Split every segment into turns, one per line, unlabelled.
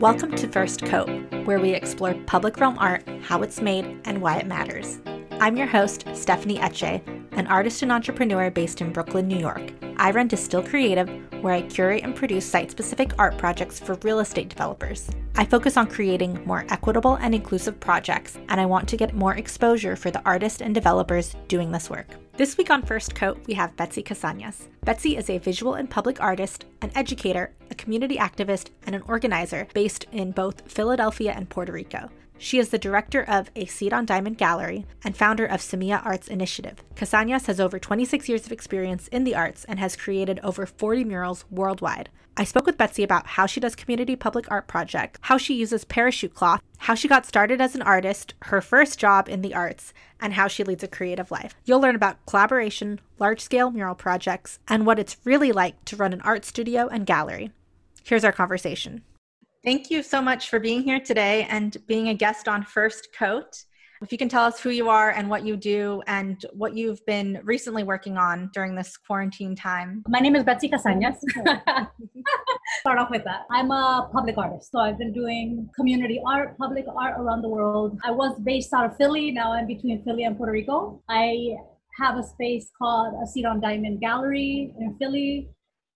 Welcome to First Coat, where we explore public realm art, how it's made, and why it matters. I'm your host, Stephanie Etche, an artist and entrepreneur based in Brooklyn, New York. I run Distill Creative, where I curate and produce site specific art projects for real estate developers. I focus on creating more equitable and inclusive projects, and I want to get more exposure for the artists and developers doing this work. This week on First Coat, we have Betsy Casañas. Betsy is a visual and public artist, an educator, a community activist, and an organizer based in both Philadelphia and Puerto Rico. She is the director of A Seat on Diamond Gallery and founder of Semilla Arts Initiative. Casañas has over 26 years of experience in the arts and has created over 40 murals worldwide. I spoke with Betsy about how she does community public art projects, how she uses parachute cloth, how she got started as an artist, her first job in the arts, and how she leads a creative life. You'll learn about collaboration, large scale mural projects, and what it's really like to run an art studio and gallery. Here's our conversation. Thank you so much for being here today and being a guest on First Coat. If you can tell us who you are and what you do and what you've been recently working on during this quarantine time.
My name is Betsy Casañas. Start off with that. I'm a public artist. So I've been doing community art, public art around the world. I was based out of Philly. Now I'm between Philly and Puerto Rico. I have a space called a Seat on Diamond Gallery in Philly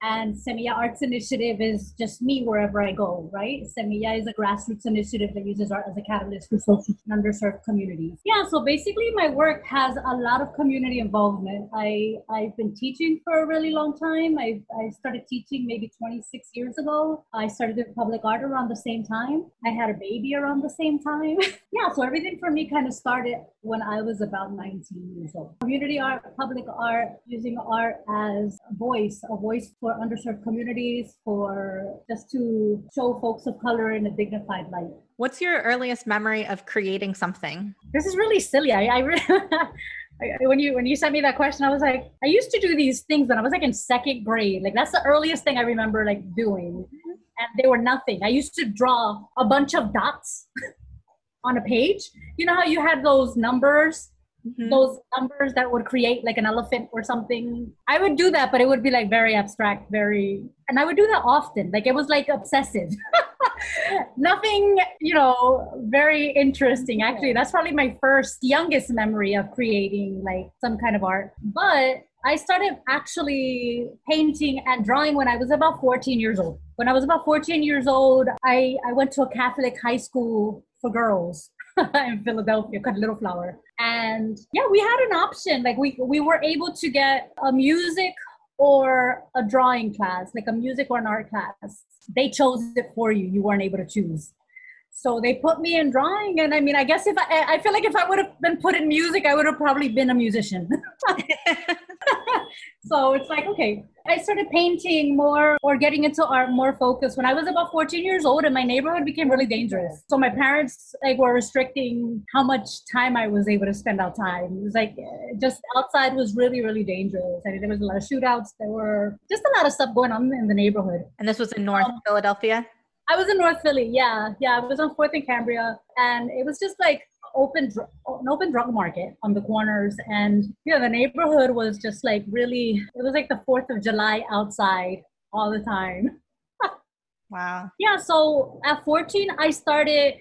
and Semilla Arts Initiative is just me wherever I go, right? Semilla is a grassroots initiative that uses art as a catalyst for social and underserved communities. Yeah, so basically my work has a lot of community involvement. I, I've been teaching for a really long time. I, I started teaching maybe 26 years ago. I started doing public art around the same time. I had a baby around the same time. yeah, so everything for me kind of started when I was about 19 years old. Community art, public art, using art as a voice, a voice for for underserved communities, for just to show folks of color in a dignified light.
What's your earliest memory of creating something?
This is really silly. I, I really. when you when you sent me that question, I was like, I used to do these things when I was like in second grade. Like that's the earliest thing I remember like doing, mm-hmm. and they were nothing. I used to draw a bunch of dots on a page. You know how you had those numbers Mm-hmm. those numbers that would create like an elephant or something. I would do that, but it would be like very abstract, very, and I would do that often. Like it was like obsessive. Nothing, you know, very interesting. Actually, that's probably my first, youngest memory of creating like some kind of art. But I started actually painting and drawing when I was about 14 years old. When I was about 14 years old, I, I went to a Catholic high school for girls in Philadelphia called Little Flower. And yeah, we had an option. Like we we were able to get a music or a drawing class, like a music or an art class. They chose it for you. You weren't able to choose. So they put me in drawing, and I mean, I guess if I, I feel like if I would have been put in music, I would have probably been a musician. so it's like, okay, I started painting more or getting into art more focused when I was about 14 years old, and my neighborhood became really dangerous. So my parents like were restricting how much time I was able to spend outside. It was like just outside was really, really dangerous. I mean, there was a lot of shootouts. There were just a lot of stuff going on in the neighborhood.
And this was in North um, Philadelphia.
I was in North Philly. Yeah, yeah. I was on Fourth and Cambria, and it was just like open an open drug market on the corners and you know the neighborhood was just like really it was like the fourth of july outside all the time.
Wow.
Yeah so at 14 i started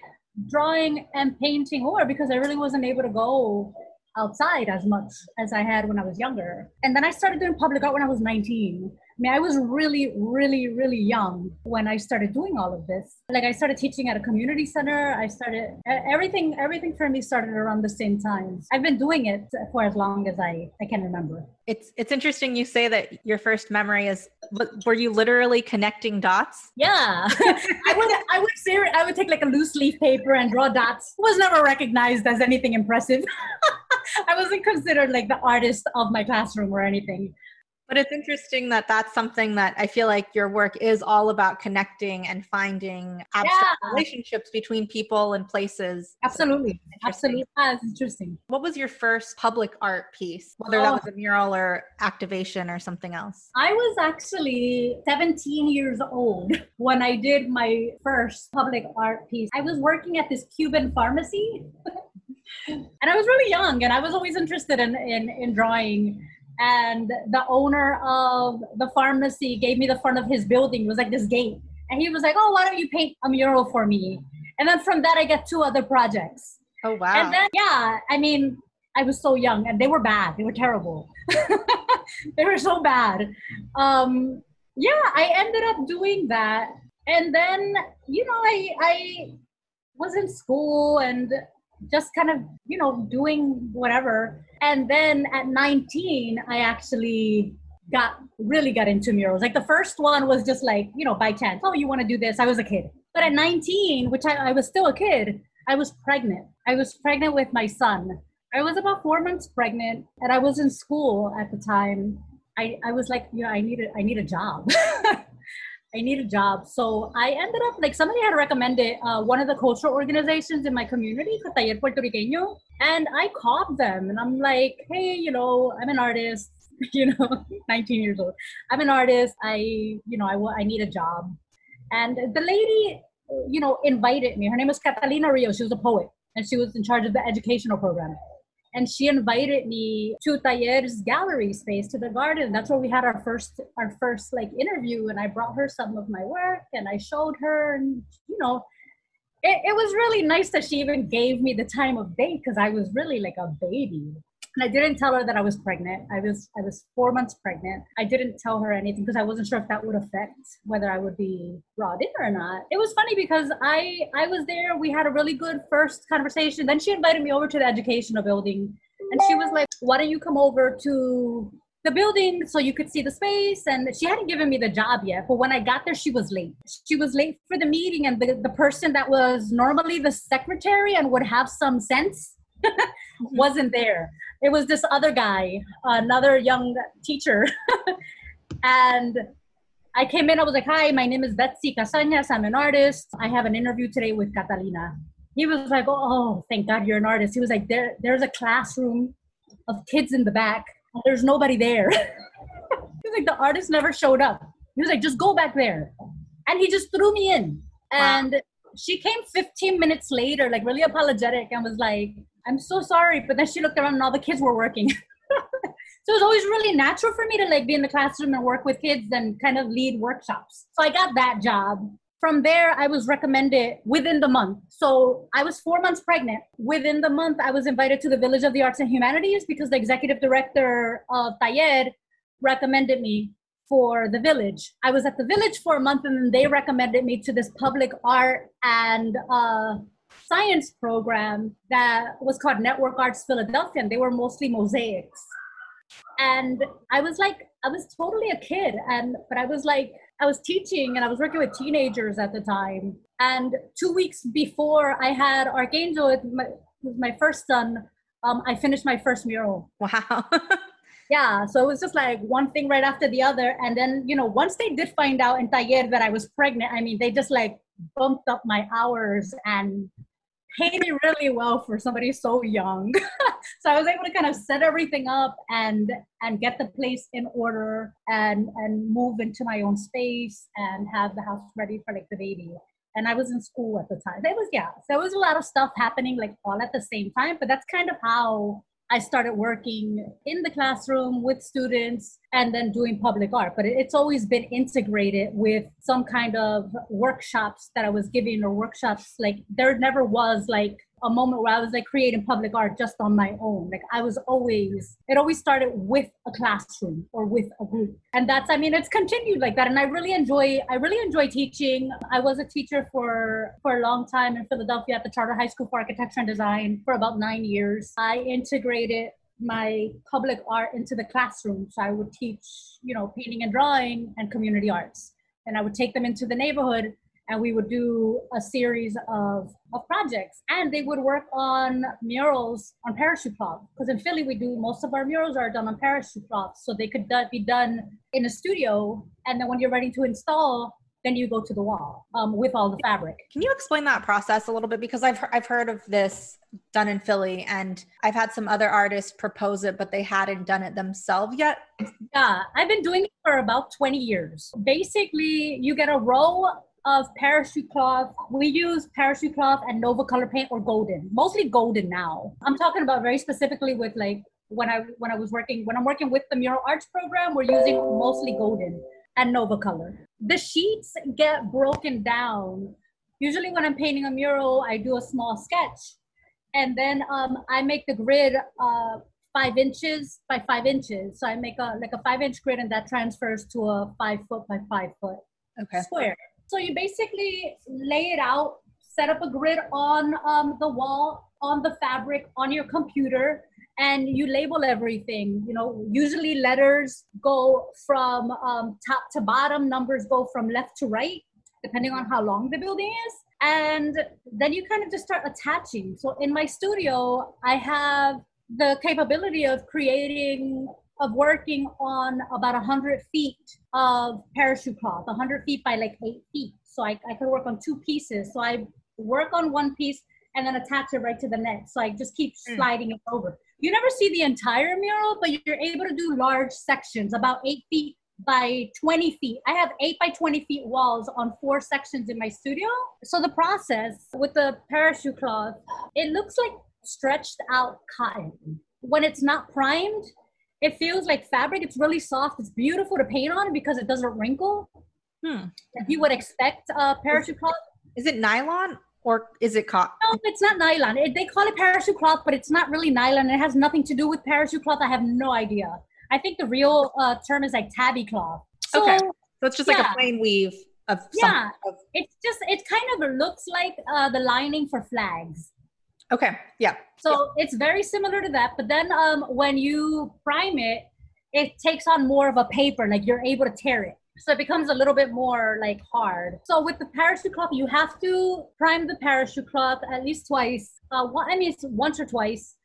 drawing and painting more because i really wasn't able to go outside as much as i had when i was younger. And then i started doing public art when i was 19 I mean, I was really, really, really young when I started doing all of this. Like I started teaching at a community center. I started everything, everything for me started around the same time. I've been doing it for as long as I, I can remember.
It's it's interesting you say that your first memory is were you literally connecting dots?
Yeah. I would I would say I would take like a loose leaf paper and draw dots. Was never recognized as anything impressive. I wasn't considered like the artist of my classroom or anything.
But it's interesting that that's something that I feel like your work is all about connecting and finding abstract yeah. relationships between people and places.
Absolutely. So Absolutely. That's interesting.
What was your first public art piece, whether oh. that was a mural or activation or something else?
I was actually 17 years old when I did my first public art piece. I was working at this Cuban pharmacy. and I was really young and I was always interested in, in, in drawing and the owner of the pharmacy gave me the front of his building. It was like this gate. And he was like, oh, why don't you paint a mural for me? And then from that, I get two other projects.
Oh, wow.
And then, yeah, I mean, I was so young and they were bad. They were terrible. they were so bad. Um, yeah, I ended up doing that. And then, you know, I, I was in school and just kind of, you know, doing whatever. And then at 19, I actually got really got into murals. Like the first one was just like, you know, by chance, oh, you want to do this? I was a kid. But at 19, which I, I was still a kid, I was pregnant. I was pregnant with my son. I was about four months pregnant and I was in school at the time. I, I was like, you know, I need a, I need a job. I need a job. So I ended up like somebody had recommended uh, one of the cultural organizations in my community, Taller Puertorriqueño, and I called them and I'm like, hey, you know, I'm an artist, you know, 19 years old. I'm an artist. I, you know, I, I need a job. And the lady, you know, invited me. Her name was Catalina Rio. She was a poet and she was in charge of the educational program and she invited me to Taller's gallery space to the garden. That's where we had our first our first like interview, and I brought her some of my work and I showed her, and you know, it, it was really nice that she even gave me the time of day because I was really like a baby. And I didn't tell her that I was pregnant. I was I was four months pregnant. I didn't tell her anything because I wasn't sure if that would affect whether I would be brought in or not. It was funny because I I was there. We had a really good first conversation. Then she invited me over to the educational building, and she was like, "Why don't you come over to the building so you could see the space and she hadn't given me the job yet but when i got there she was late she was late for the meeting and the, the person that was normally the secretary and would have some sense wasn't there it was this other guy, another young teacher. and I came in, I was like, Hi, my name is Betsy Casañas. I'm an artist. I have an interview today with Catalina. He was like, Oh, thank God you're an artist. He was like, there, There's a classroom of kids in the back. There's nobody there. he was like, The artist never showed up. He was like, Just go back there. And he just threw me in. And she came 15 minutes later, like really apologetic, and was like, I'm so sorry. But then she looked around and all the kids were working. so it was always really natural for me to like be in the classroom and work with kids and kind of lead workshops. So I got that job. From there, I was recommended within the month. So I was four months pregnant. Within the month, I was invited to the Village of the Arts and Humanities because the executive director of Taller recommended me for the village. I was at the village for a month and then they recommended me to this public art and uh, science program that was called Network Arts Philadelphia, and they were mostly mosaics. And I was like, I was totally a kid, and but I was like, I was teaching and I was working with teenagers at the time. And two weeks before I had Archangel with my, with my first son, um, I finished my first mural.
Wow.
yeah, so it was just like one thing right after the other. And then, you know, once they did find out in Taller that I was pregnant, I mean, they just like bumped up my hours and paid me really well for somebody so young. so I was able to kind of set everything up and and get the place in order and and move into my own space and have the house ready for like the baby. And I was in school at the time. There was yeah, so there was a lot of stuff happening like all at the same time. But that's kind of how I started working in the classroom with students and then doing public art. But it's always been integrated with some kind of workshops that I was giving or workshops. Like there never was like a moment where I was like creating public art just on my own. Like I was always, it always started with a classroom or with a group. And that's, I mean, it's continued like that. And I really enjoy, I really enjoy teaching. I was a teacher for, for a long time in Philadelphia at the Charter High School for Architecture and Design for about nine years. I integrated my public art into the classroom. So I would teach, you know, painting and drawing and community arts. And I would take them into the neighborhood and we would do a series of, of projects and they would work on murals on parachute cloth because in philly we do most of our murals are done on parachute cloth so they could be done in a studio and then when you're ready to install then you go to the wall um, with all the fabric.
Can you explain that process a little bit? Because I've I've heard of this done in Philly, and I've had some other artists propose it, but they hadn't done it themselves yet.
Yeah, I've been doing it for about 20 years. Basically, you get a row of parachute cloth. We use parachute cloth and Nova color paint or golden, mostly golden now. I'm talking about very specifically with like when I when I was working when I'm working with the mural arts program, we're using mostly golden and Nova color. the sheets get broken down. Usually, when I'm painting a mural, I do a small sketch, and then um, I make the grid uh, five inches by five inches. So I make a like a five inch grid, and that transfers to a five foot by five foot
Okay.
square. So you basically lay it out, set up a grid on um, the wall, on the fabric, on your computer, and you label everything. You know, usually letters go from um, top to bottom, numbers go from left to right, depending on how long the building is. And then you kind of just start attaching. So in my studio, I have the capability of creating of working on about 100 feet of parachute cloth 100 feet by like 8 feet. So I, I could work on two pieces. So i work on one piece and then attach it right to the next. So i just keep
Mm.
sliding it over. You never see the entire mural but you're able to do large sections about 8 feet by 20 feet. I have 8 by 20 feet walls on four sections in my studio. So the process with the parachute cloth it looks like stretched out cotton. When it's not primed it feels like fabric. It's really soft. It's beautiful to paint on because it doesn't wrinkle.
Hmm.
Like you would expect a parachute cloth.
Is it nylon or is it cotton?
No, it's not nylon. It, they call it parachute cloth, but it's not really nylon. It has nothing to do with parachute cloth. I have no idea. I think the real uh, term is like tabby cloth. So
Okay. So it's just like a plain weave of
Yeah.
of
it's just, it kind of looks like uh, the lining for flags.
Okay. Yeah.
So it's very similar to that. But then um, when you prime it, it takes on more of a paper, like you're able to tear it. So it becomes a little bit more like hard. So with the parachute cloth, you have to prime the parachute cloth at least twice. Uh, one, I mean, once or twice.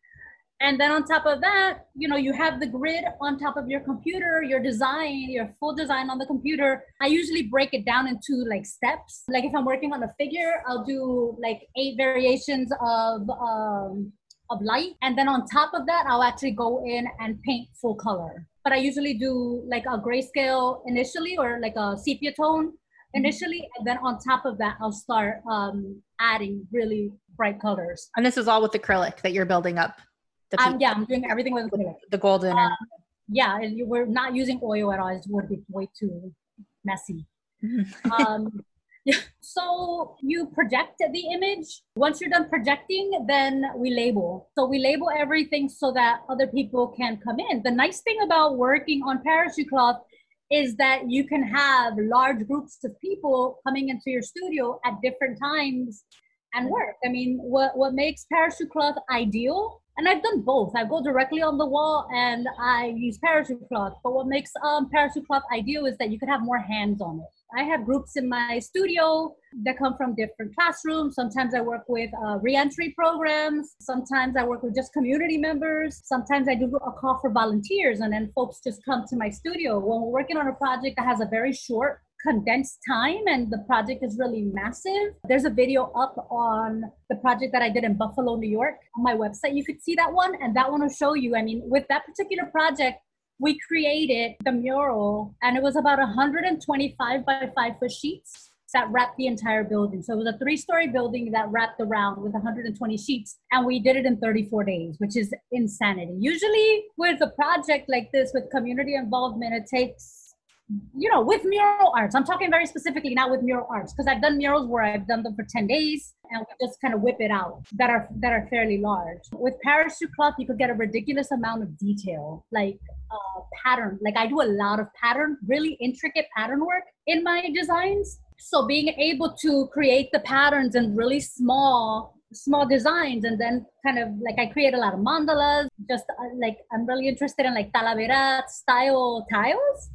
And then on top of that, you know, you have the grid on top of your computer, your design, your full design on the computer. I usually break it down into like steps. Like if I'm working on a figure, I'll do like eight variations of um, of light, and then on top of that, I'll actually go in and paint full color. But I usually do like a grayscale initially, or like a sepia tone initially, and then on top of that, I'll start um, adding really bright colors.
And this is all with acrylic that you're building up. The,
Um, yeah, I'm doing everything with
the golden. and,
yeah, and you- we're not using oil at all. It would be way too messy. um, yeah, so you project the image. Once you're done projecting, then we label. So we label everything so that other people can come in. The nice thing about working on parachute cloth is that you can have large groups of people coming into your studio at different times and work. I mean, what, what makes parachute cloth ideal, and I've done both. I go directly on the wall and I use parachute cloth. But what makes um, parachute cloth ideal is that you could have more hands on it. I have groups in my studio that come from different classrooms. Sometimes I work with uh, reentry programs. Sometimes I work with just community members. Sometimes I do a call for volunteers, and then folks just come to my studio. When we're working on a project that has a very short condensed time and the project is really massive. There's a video up on the project that I did in Buffalo, New York on my website. You could see that one, and that one will show you. I mean, with that particular project, we created the mural, and it was about 125 by 5 foot sheets that wrapped the entire building. So it was a three story building that wrapped around with 120 sheets, and we did it in 34 days, which is insanity. Usually, with a project like this, with community involvement, it takes you know, with mural arts, I'm talking very specifically not with mural arts because I've done murals where I've done them for 10 days and we just kind of whip it out that are that are fairly large. With parachute cloth, you could get a ridiculous amount of detail, like uh, pattern. Like I do a lot of pattern, really intricate pattern work in my designs. So being able to create the patterns in really small small designs and then kind of like I create a lot of mandalas. Just uh, like I'm really interested in like talavera style tiles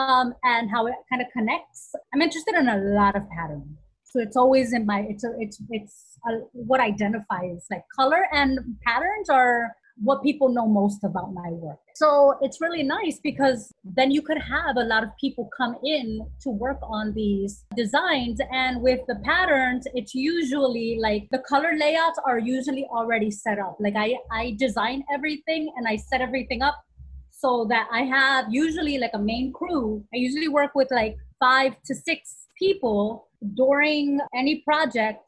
um, and how it kind of connects. I'm interested in a lot of patterns. So it's always in my, it's, a, it's, it's a, what identifies like color and patterns are what people know most about my work. So it's really nice because then you could have a lot of people come in to work on these designs. And with the patterns, it's usually like the color layouts are usually already set up. Like I, I design everything and I set everything up so that I have usually like a main crew. I usually work with like five to six people during any project.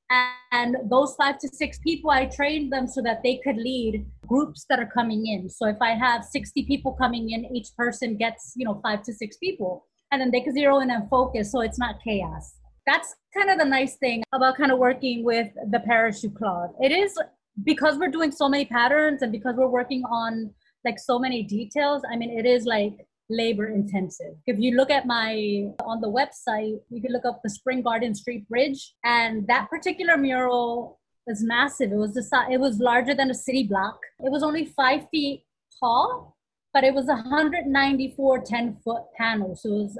And those five to six people, I train them so that they could lead groups that are coming in. So if I have 60 people coming in, each person gets, you know, five to six people. and then they can zero in and focus so it's not chaos. That's kind of the nice thing about kind of working with the parachute cloth. It is because we're doing so many patterns and because we're working on like so many details. I mean, it is like labor intensive. If you look at my on the website, you can look up the Spring Garden Street Bridge, and that particular mural was massive. It was the it was larger than a city block. It was only five feet tall, but it was 194 10 foot panels. So it was,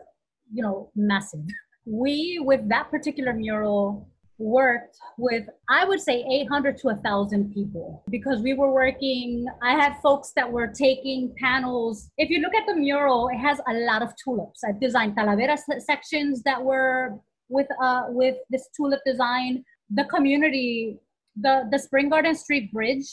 you know, massive. We with that particular mural worked with i would say 800 to 1000 people. Because we were working i had folks that were taking panels. If you look at the mural it has a lot of tulips. I've designed talavera sections that were with uh with this tulip design. The community the the spring garden street bridge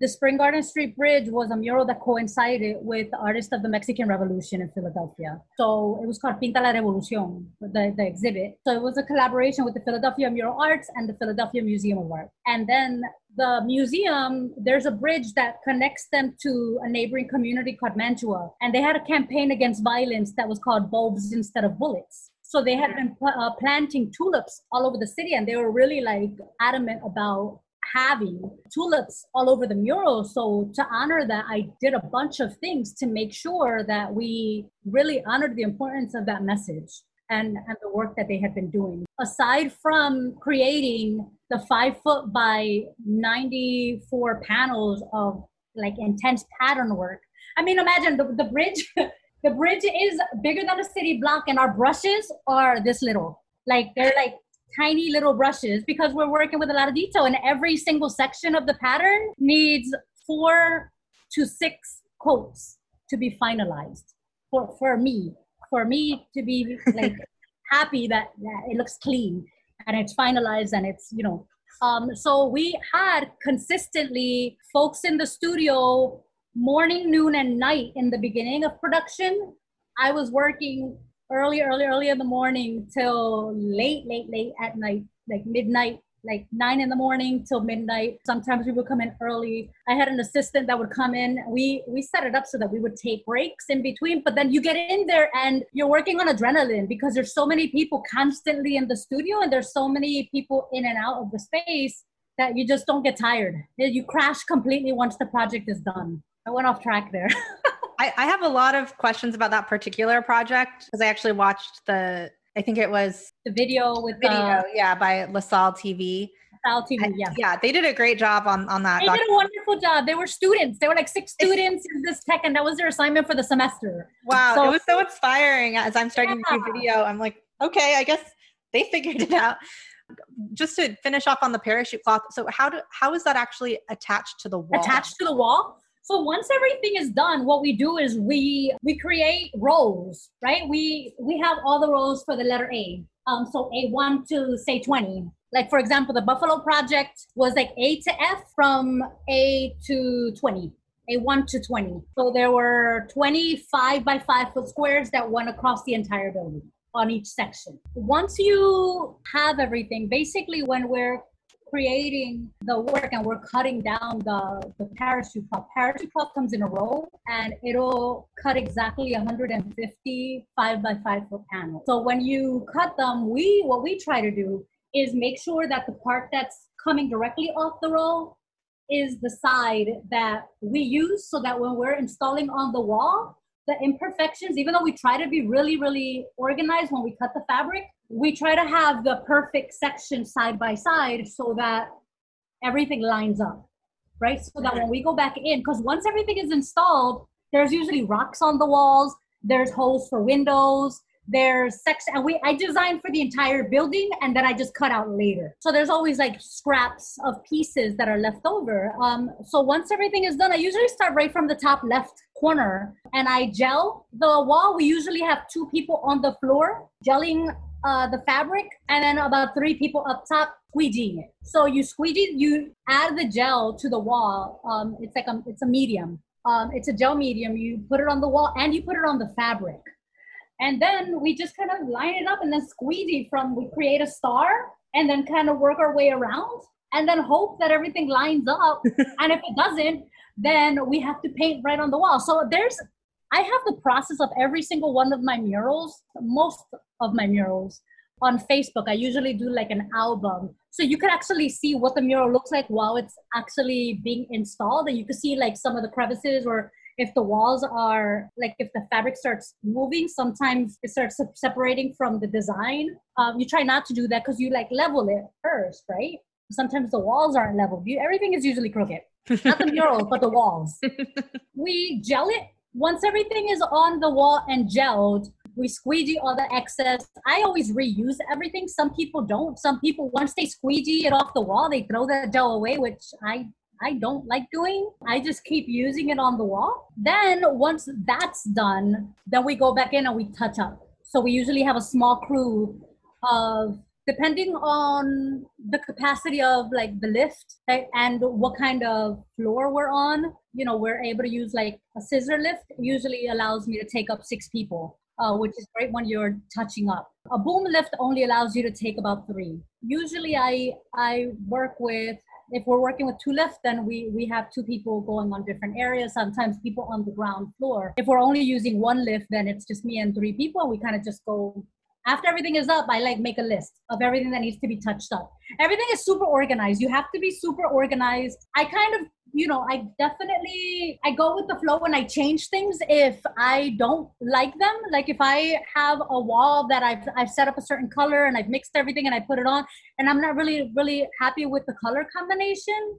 the Spring Garden Street Bridge was a mural that coincided with the artists of the Mexican Revolution in Philadelphia. So it was called Pinta la Revolución, the, the exhibit. So it was a collaboration with the Philadelphia Mural Arts and the Philadelphia Museum of Art. And then the museum, there's a bridge that connects them to a neighboring community called Mantua. And they had a campaign against violence that was called Bulbs Instead of Bullets. So they had been uh, planting tulips all over the city, and they were really like adamant about having tulips all over the mural. So to honor that, I did a bunch of things to make sure that we really honored the importance of that message and, and the work that they had been doing. Aside from creating the five foot by 94 panels of like intense pattern work, I mean, imagine the, the bridge. the bridge is bigger than a city block, and our brushes are this little. Like they're like tiny little brushes because we're working with a lot of detail and every single section of the pattern needs four to six coats to be finalized for, for me for me to be like happy that, that it looks clean and it's finalized and it's you know. Um, so we had consistently folks in the studio morning noon and night in the beginning of production. I was working early, early, early in the morning till late, late, late at night, like midnight, like nine in the morning till midnight. Sometimes we would come in early. I had an assistant that would come in. We we set it up so that we would take breaks in between. But then you get in there and you're working on adrenaline because there's so many people constantly in the studio and there's so many people in and out of the space that you just don't get tired. You crash completely once the project is done. I went off track there.
I, I have a lot of questions about that particular project because I actually watched the, I think it was
the video with
video, the, yeah, by LaSalle TV.
LaSalle TV, yeah.
yeah, they did a great job on, on that.
They document. did a wonderful job. They were students. They were like six students in this tech, and that was their assignment for the semester.
Wow, so, it was so inspiring as I'm starting yeah. to do video. I'm like, okay, I guess they figured it out just to finish off on the parachute cloth so how do how is that actually attached to the wall
attached to the wall so once everything is done, what we do is we we create rows, right? We we have all the rows for the letter A. Um, so A one to say 20. Like for example, the Buffalo project was like A to F from A to 20. A1 to 20. So there were 25 by 5 foot squares that went across the entire building on each section. Once you have everything, basically when we're creating the work and we're cutting down the, the parachute cloth. Parachute cloth comes in a roll and it'll cut exactly 150 five by five foot panels. So when you cut them, we what we try to do is make sure that the part that's coming directly off the roll is the side that we use so that when we're installing on the wall, the imperfections, even though we try to be really, really organized when we cut the fabric, we try to have the perfect section side by side so that everything lines up, right? So that when we go back in, because once everything is installed, there's usually rocks on the walls, there's holes for windows, there's section and we i designed for the entire building and then i just cut out later. So there's always like scraps of pieces that are left over. Um, so once everything is done i usually start right from the top left corner and i gel the wall. We usually have two people on the floor gelling uh, the fabric and then about three people up top squeegeeing it. So you squeegee you add the gel to the wall. Um, it's like a, it's a medium. Um, it's a gel medium. You put it on the wall and you put it on the fabric. And then we just kind of line it up and then squeegee from we create a star and then kind of work our way around and then hope that everything lines up. and if it doesn't, then we have to paint right on the wall. So there's I have the process of every single one of my murals, most of my murals on Facebook. I usually do like an album. So you can actually see what the mural looks like while it's actually being installed. And you can see like some of the crevices or if the walls are like if the fabric starts moving sometimes it starts separating from the design um, you try not to do that because you like level it first right sometimes the walls aren't level you, everything is usually crooked not the mural but the walls we gel it once everything is on the wall and gelled we squeegee all the excess i always reuse everything some people don't some people once they squeegee it off the wall they throw the gel away which i I don't like doing. I just keep using it on the wall. Then once that's done, then we go back in and we touch up. So we usually have a small crew of depending on the capacity of like the lift right, and what kind of floor we're on you know we're able to use like a scissor lift usually allows me to take up six people uh, which is great when you're touching up a boom lift only allows you to take about three usually i i work with if we're working with two lifts, then we, we have two people going on different areas, sometimes people on the ground floor. If we're only using one lift, then it's just me and three people. We kind of just go after everything is up, I like make a list of everything that needs to be touched up. Everything is super organized. You have to be super organized. I kind of you know i definitely i go with the flow and i change things if i don't like them like if i have a wall that i've i've set up a certain color and i've mixed everything and i put it on and i'm not really really happy with the color combination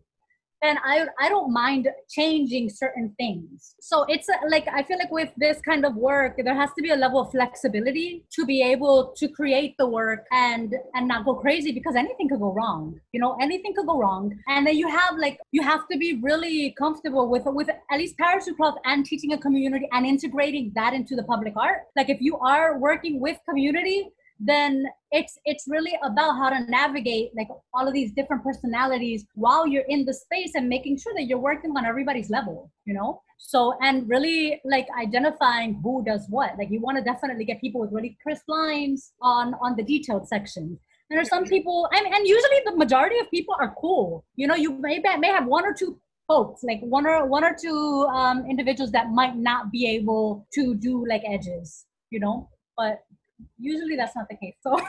and I I don't mind changing certain things. So it's a, like I feel like with this kind of work, there has to be a level of flexibility to be able to create the work and and not go crazy because anything could go wrong. You know, anything could go wrong, and then you have like you have to be really comfortable with with at least parachute cloth and teaching a community and integrating that into the public art. Like if you are working with community then it's it's really about how to navigate like all of these different personalities while you're in the space and making sure that you're working on everybody's level you know? So and really like identifying who does what. Like you want to definitely get people with really crisp lines on on the detailed section. And there's some people I mean, and usually the majority of people are cool. You know you may may have one or two folks like one or one or two um, individuals that might not be able to do like edges you know? But usually that's not the case. So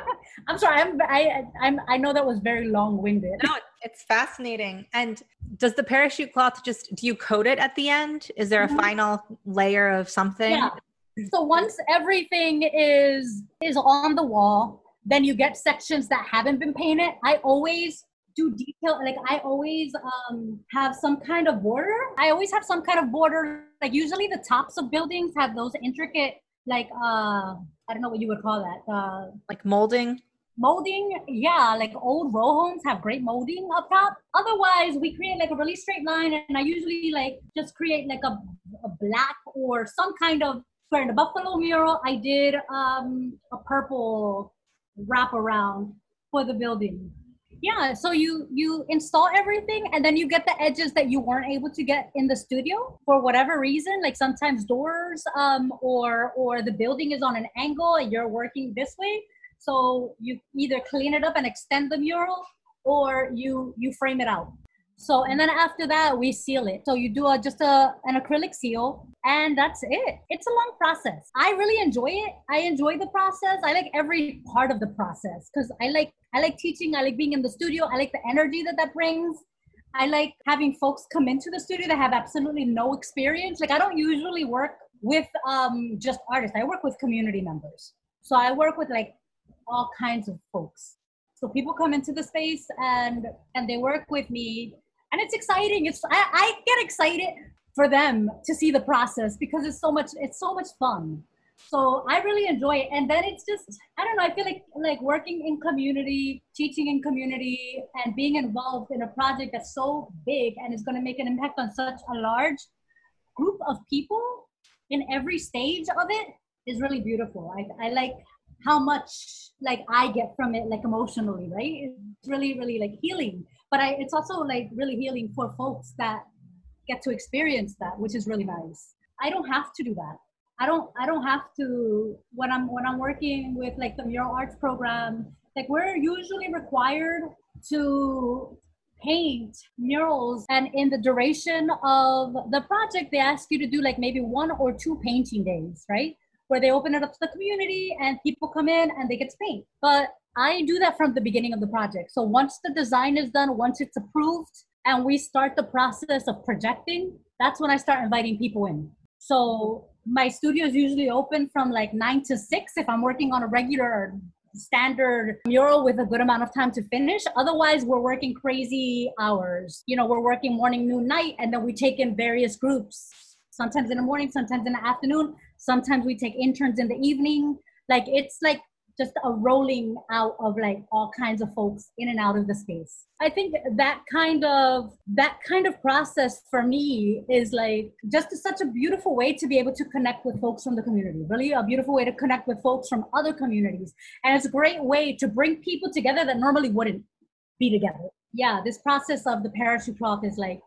I'm sorry. I'm I I'm I know that was very long winded.
No, it's fascinating. And does the parachute cloth just do you coat it at the end? Is there a mm-hmm. final layer of something?
Yeah. So once everything is is on the wall, then you get sections that haven't been painted. I always do detail like i always um, have some kind of border i always have some kind of border like usually the tops of buildings have those intricate like uh I don't know what you would call that. Uh,
like molding.
Molding, yeah, like old row homes have great molding up top. Otherwise, we create like a really straight line, and I usually like just create like a, a black or some kind of. For the buffalo mural, I did um, a purple wrap around for the building yeah so you you install everything and then you get the edges that you weren't able to get in the studio for whatever reason like sometimes doors um or or the building is on an angle and you're working this way so you either clean it up and extend the mural or you you frame it out so, and then after that, we seal it. So you do a, just a, an acrylic seal and that's it. It's a long process. I really enjoy it. I enjoy the process. I like every part of the process because I like, I like teaching. I like being in the studio. I like the energy that that brings. I like having folks come into the studio that have absolutely no experience. Like I don't usually work with um, just artists. I work with community members. So I work with like all kinds of folks. So people come into the space and and they work with me and it's exciting. It's I, I get excited for them to see the process because it's so much it's so much fun. So I really enjoy it. And then it's just I don't know, I feel like like working in community, teaching in community and being involved in a project that's so big and is going to make an impact on such a large group of people in every stage of it is really beautiful. I, I like how much like I get from it like emotionally, right? It's really, really like healing but I, it's also like really healing for folks that get to experience that, which is really nice. I don't have to do that. I don't I don't have to when I'm when I'm working with like the mural arts program, like we're usually required to paint murals and in the duration of the project they ask you to do like maybe one or two painting days right? Where they open it up to the community and people come in and they get to paint. But i do that from the beginning of the project. So once the design is done once it's approved and we start the process of projecting that's when i start inviting people in. So my studio is usually open from like nine to six if i'm working on a regular standard mural with a good amount of time to finish. Otherwise, we're working crazy hours. You know, we're working morning, noon, night, and then we take in various groups. Sometimes in the morning, sometimes in the afternoon. Sometimes we take interns in the evening. Like it's like just a rolling out of like all kinds of folks in and out of the space. I think that kind of that kind of process for me is like just such a beautiful way to be able to connect with folks from the community really a beautiful way to connect with folks from other communities. And it's a great way to bring people together that normally wouldn't be together. Yeah this process of the parachute cloth is like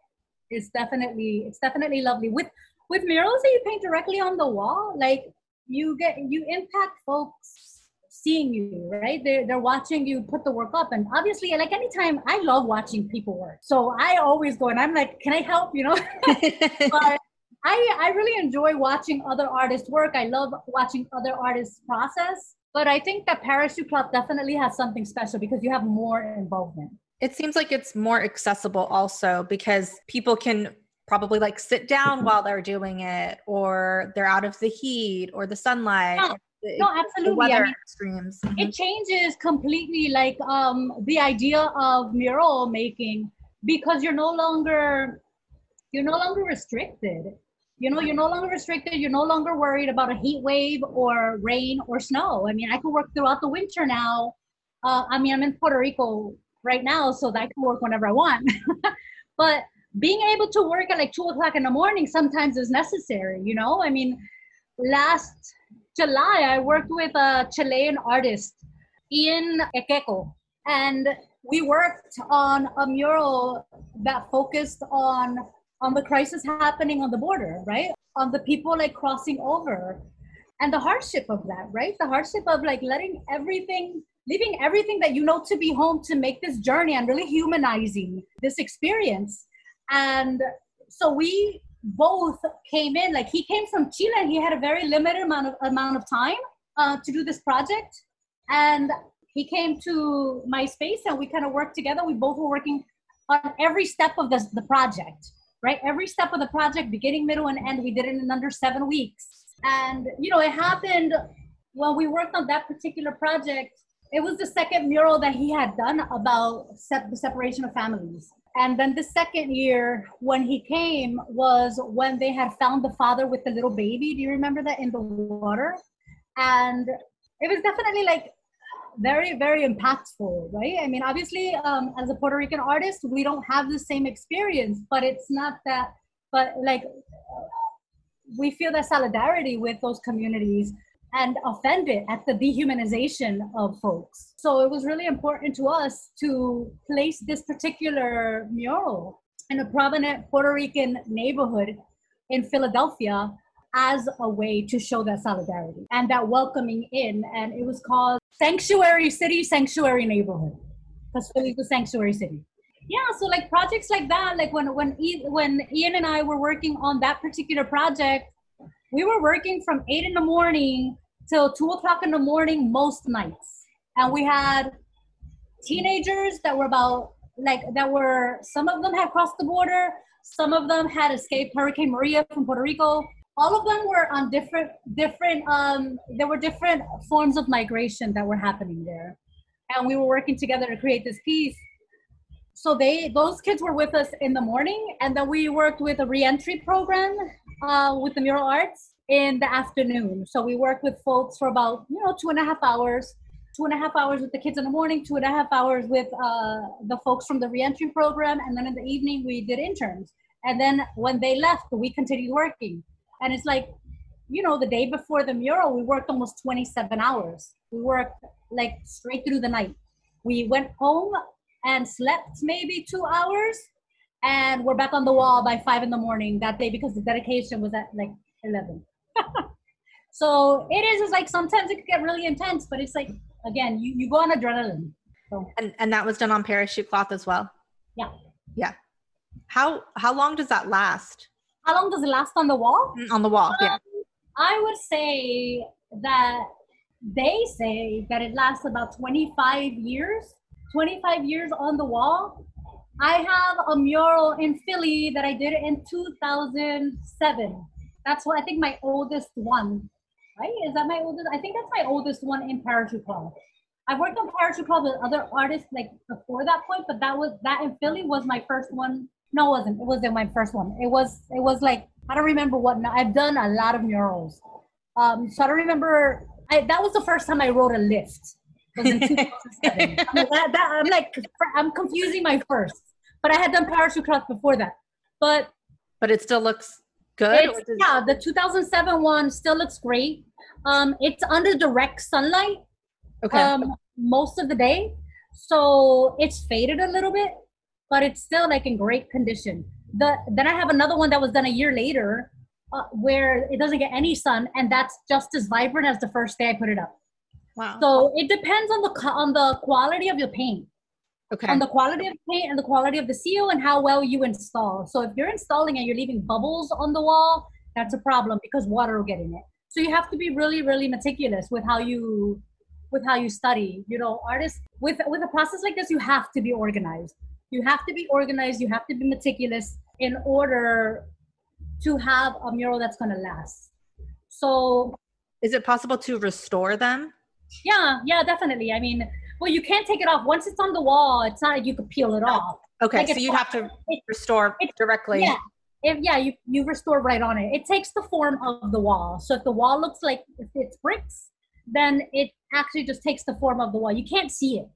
it's definitely it's definitely lovely. With with murals that you paint directly on the wall like you get you impact folks seeing you, right? They're, they're watching you put the work up. And obviously, like anytime, I love watching people work. So I always go and I'm like, can I help? You know? but I, I really enjoy watching other artists work. I love watching other artists process. But I think that Parachute cloth definitely has something special because you have more involvement.
It seems like it's more accessible also because people can probably like sit down while they're doing it or they're out of the heat or the sunlight
yeah no absolutely.
Weather I mean, extremes.
mm-hmm. it changes completely like um the idea of mural making because you're no longer you're no longer restricted. You know you're no longer restricted. You're no longer worried about a heat wave or rain or snow. I mean i can work throughout the winter now. Uh, i mean i'm in puerto rico right now so that i can work whenever i want. But being able to work at like two o'clock in the morning sometimes is necessary you know? I mean last July, I worked with a Chilean artist, Ian Ekeko, and we worked on a mural that focused on on the crisis happening on the border, right? On the people like crossing over and the hardship of that, right? The hardship of like letting everything, leaving everything that you know to be home to make this journey and really humanizing this experience. And so we both came in. Like he came from chile. And he had a very limited amount of amount of time uh, to do this project. And he came to my space and we kind of worked together. We both were working on every step of the, the project right? Every step of the project beginning middle and end we did it in under seven weeks. And you know it happened when we worked on that particular project it was the second mural that he had done about the separation of families and then the second year when he came was when they had found the father with the little baby. Do you remember that in the water? And it was definitely like very, very impactful, right? I mean, obviously, um, as a Puerto Rican artist, we don't have the same experience, but it's not that, but like, we feel that solidarity with those communities and offended at the dehumanization of folks. So it was really important to us to place this particular mural in a prominent Puerto Rican neighborhood in Philadelphia as a way to show that solidarity and that welcoming in. And it was called Sanctuary City, Sanctuary Neighborhood, because Philly's a sanctuary city. Yeah, so like projects like that, like when when when Ian and I were working on that particular project, we were working from eight in the morning till two o'clock in the morning most nights. And we had teenagers that were about like that were some of them had crossed the border, some of them had escaped Hurricane Maria from Puerto Rico. All of them were on different different um there were different forms of migration that were happening there. And we were working together to create this piece so they those kids were with us in the morning and then we worked with a reentry program uh, with the mural arts in the afternoon. So we worked with folks for about, you know, two and a half hours, two and a half hours with the kids in the morning, two and a half hours with uh, the folks from the reentry program. And then in the evening, we did interns. And then when they left, we continued working. And it's like, you know, the day before the mural, we worked almost 27 hours. We worked like straight through the night. We went home and slept maybe two hours and we're back on the wall by five in the morning that day because the dedication was at like 11 so it is it's like sometimes it could get really intense, but it's like again, you, you go on adrenaline. So
and and that was done on parachute cloth as well.
Yeah.
Yeah. How how long does that last?
How long does it last on the wall?
Mm, On the wall, yeah.
Um, I would say that they say that it lasts about 25 years. 25 years on the wall. I have a mural in Philly that I did in 2007. That's what I think my oldest one, right? Is that my oldest? I think that's my oldest one in Parachute cloth. I've worked on Parachute cloth with other artists like before that point, but that was that in Philly was my first one. No, it wasn't. It wasn't my first one. It was it was like I don't remember what. I've done a lot of murals, um, so I don't remember. I, that was the first time I wrote a list. Was in 2007. I'm, that, that, I'm like I'm confusing my first, but I had done Parachute cloth before that. But
But it still looks good. does-
yeah, the 2007 one still looks great. Um, it's under direct sunlight
Okay.
um, most of the day, so it's faded a little bit, but it's still like in great condition. The then I have another one that was done a year later, uh, where it doesn't get any sun, and that's just as vibrant as the first day I put it up.
wow.
So it depends on the on the quality of your paint
okay.
on the quality of paint and the quality of the seal and how well you install. So if you're installing and you're leaving bubbles on the wall, that's a problem because water will get in it. So you have to be really, really meticulous with how you with how you study. You know, artists with with a process like this, you have to be organized. You have to be organized. You have to be meticulous in order to have a mural that's going to last. So
Is it possible to restore them?
yeah, yeah, definitely. I mean, well, you can't take it off once it's on the wall. It's not like you could peel it off.
Okay,
Like
so
it's
you have to
it-
restore
it-
directly.
Yeah. If, yeah, you, you restore right on it. It takes the form of the wall. So if the wall looks like if it's bricks, then it actually just takes the form of the wall. You can't see it.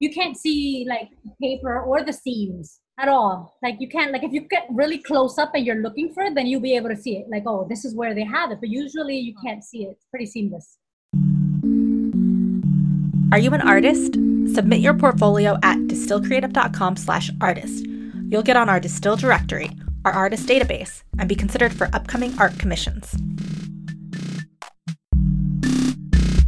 You can't see like paper or the seams at all. Like you can't like if you get really close up and you're looking for it, then you'll be able to see it. Like, oh, this is where they have it. But usually you can't see it. It's pretty seamless.
Are you an artist? Submit your portfolio at distillcreative.com slash artist. You'll get on our Distill directory, our artist database, and be considered for upcoming art commissions.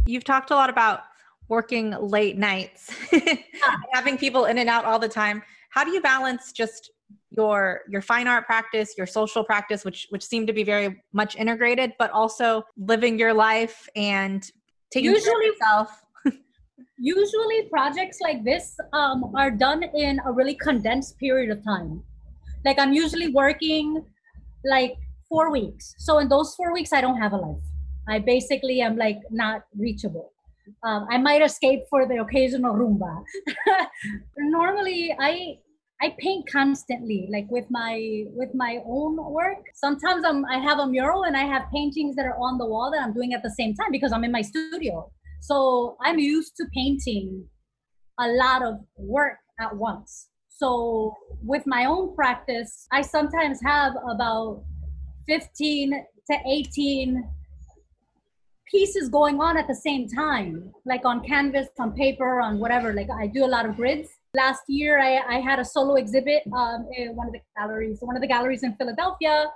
You've talked a lot about working late nights, having people in and out all the time. How do you balance just your your fine art practice, your social practice, which which seem to be very much integrated, but also living your life and taking care of yourself?
Usually projects like this um, are done in a really condensed period of time. Like i'm usually working like four weeks. So in those four weeks i don't have a life. I basically am like not reachable. Um, i might escape for the occasional rumba. Normally i i paint constantly like with my with my own work. Sometimes i'm i have a mural and i have paintings that are on the wall that i'm doing at the same time because i'm in my studio so I'm used to painting a lot of work at once. So with my own practice, I sometimes have about 15 to 18 pieces going on at the same time, like on canvas, on paper, on whatever. Like I do a lot of grids. Last year, I, I had a solo exhibit um, in one of the galleries, one of the galleries in Philadelphia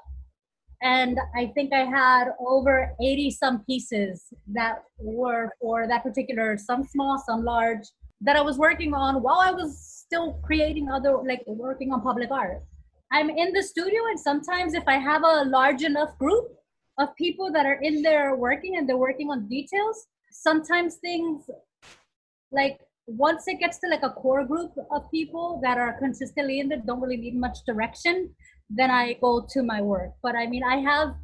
and I think I had over 80 some pieces that were for that particular, some small, some large, that I was working on while I was still creating other, like working on public art. I'm in the studio, and sometimes if I have a large enough group of people that are in there working and they're working on details, sometimes things like once it gets to like a core group of people that are consistently in there, don't really need much direction, then I go to my work. But I mean, I have,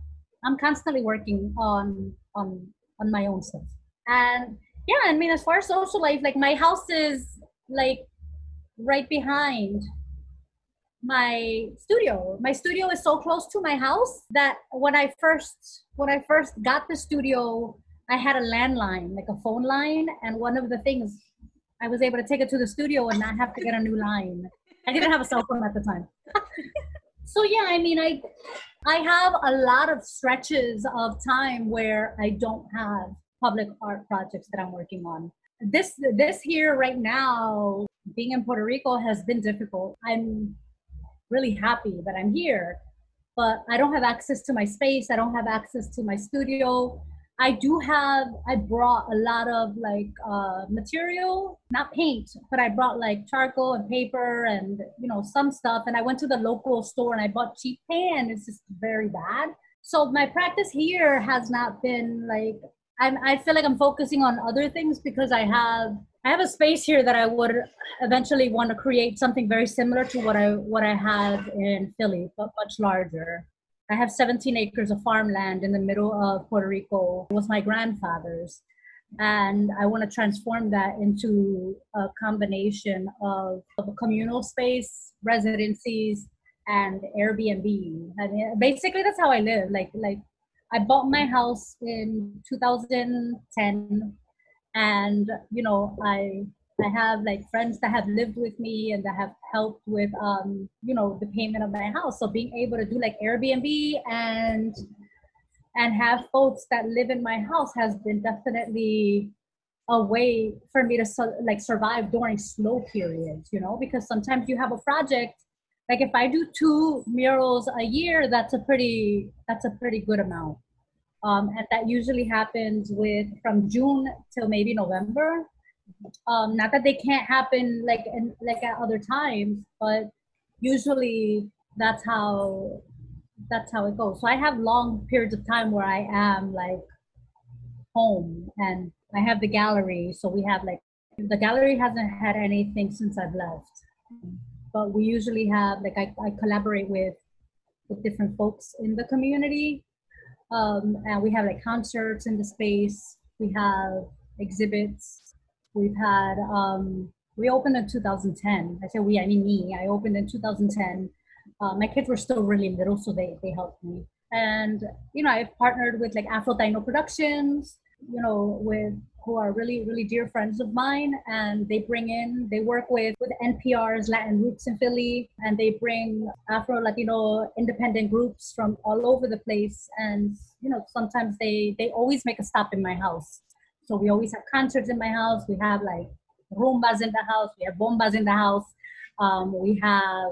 I'm constantly working on on on my own stuff. And yeah, I mean, as far as social life, like my house is like right behind my studio. My studio is so close to my house that when I first when I first got the studio, I had a landline, like a phone line, and one of the things I was able to take it to the studio and not have to get a new line. I didn't have a cell phone at the time. so yeah, I mean, I I have a lot of stretches of time where I don't have public art projects that I'm working on. This this here right now, being in Puerto Rico has been difficult. I'm really happy that I'm here, but I don't have access to my space. I don't have access to my studio. I do have, I brought a lot of like uh, material, not paint, but I brought like charcoal and paper and, you know, some stuff. And I went to the local store and I bought cheap paint it's just very bad. So my practice here has not been like, I'm, I feel like I'm focusing on other things because I have I have a space here that I would eventually want to create something very similar to what I what I have in Philly, but much larger. I have 17 acres of farmland in the middle of Puerto Rico. It was my grandfather's. And I want to transform that into a combination of, of a communal space, residencies, and Airbnb. And basically, that's how I live. Like, like I bought my house in 2010, and you know, I I have like friends that have lived with me and that have helped with um, you know the payment of my house. So being able to do like Airbnb and and have folks that live in my house has been definitely a way for me to like survive during slow periods, you know, because sometimes you have a project like if I do two murals a year, that's a pretty that's a pretty good amount. Um, and that usually happens with from June till maybe November um, not that they can't happen like in, like at other times but usually that's how that's how it goes. So i have long periods of time where i am like home and i have the gallery. So we have like the gallery hasn't had anything since i've left. But we usually have like i, I collaborate with with different folks in the community. Um, and we have like concerts in the space. We have exhibits We've had, um, we opened in 2010. I say we, I mean me. I opened in 2010. Uh, my kids were still really little, so they, they helped me. And, you know, I've partnered with like Afro Taino Productions, you know, with who are really, really dear friends of mine. And they bring in, they work with, with NPR's Latin Roots in Philly, and they bring Afro Latino independent groups from all over the place. And, you know, sometimes they, they always make a stop in my house. So we always have concerts in my house. We have like rumbas in the house. We have bombas in the house. Um, we have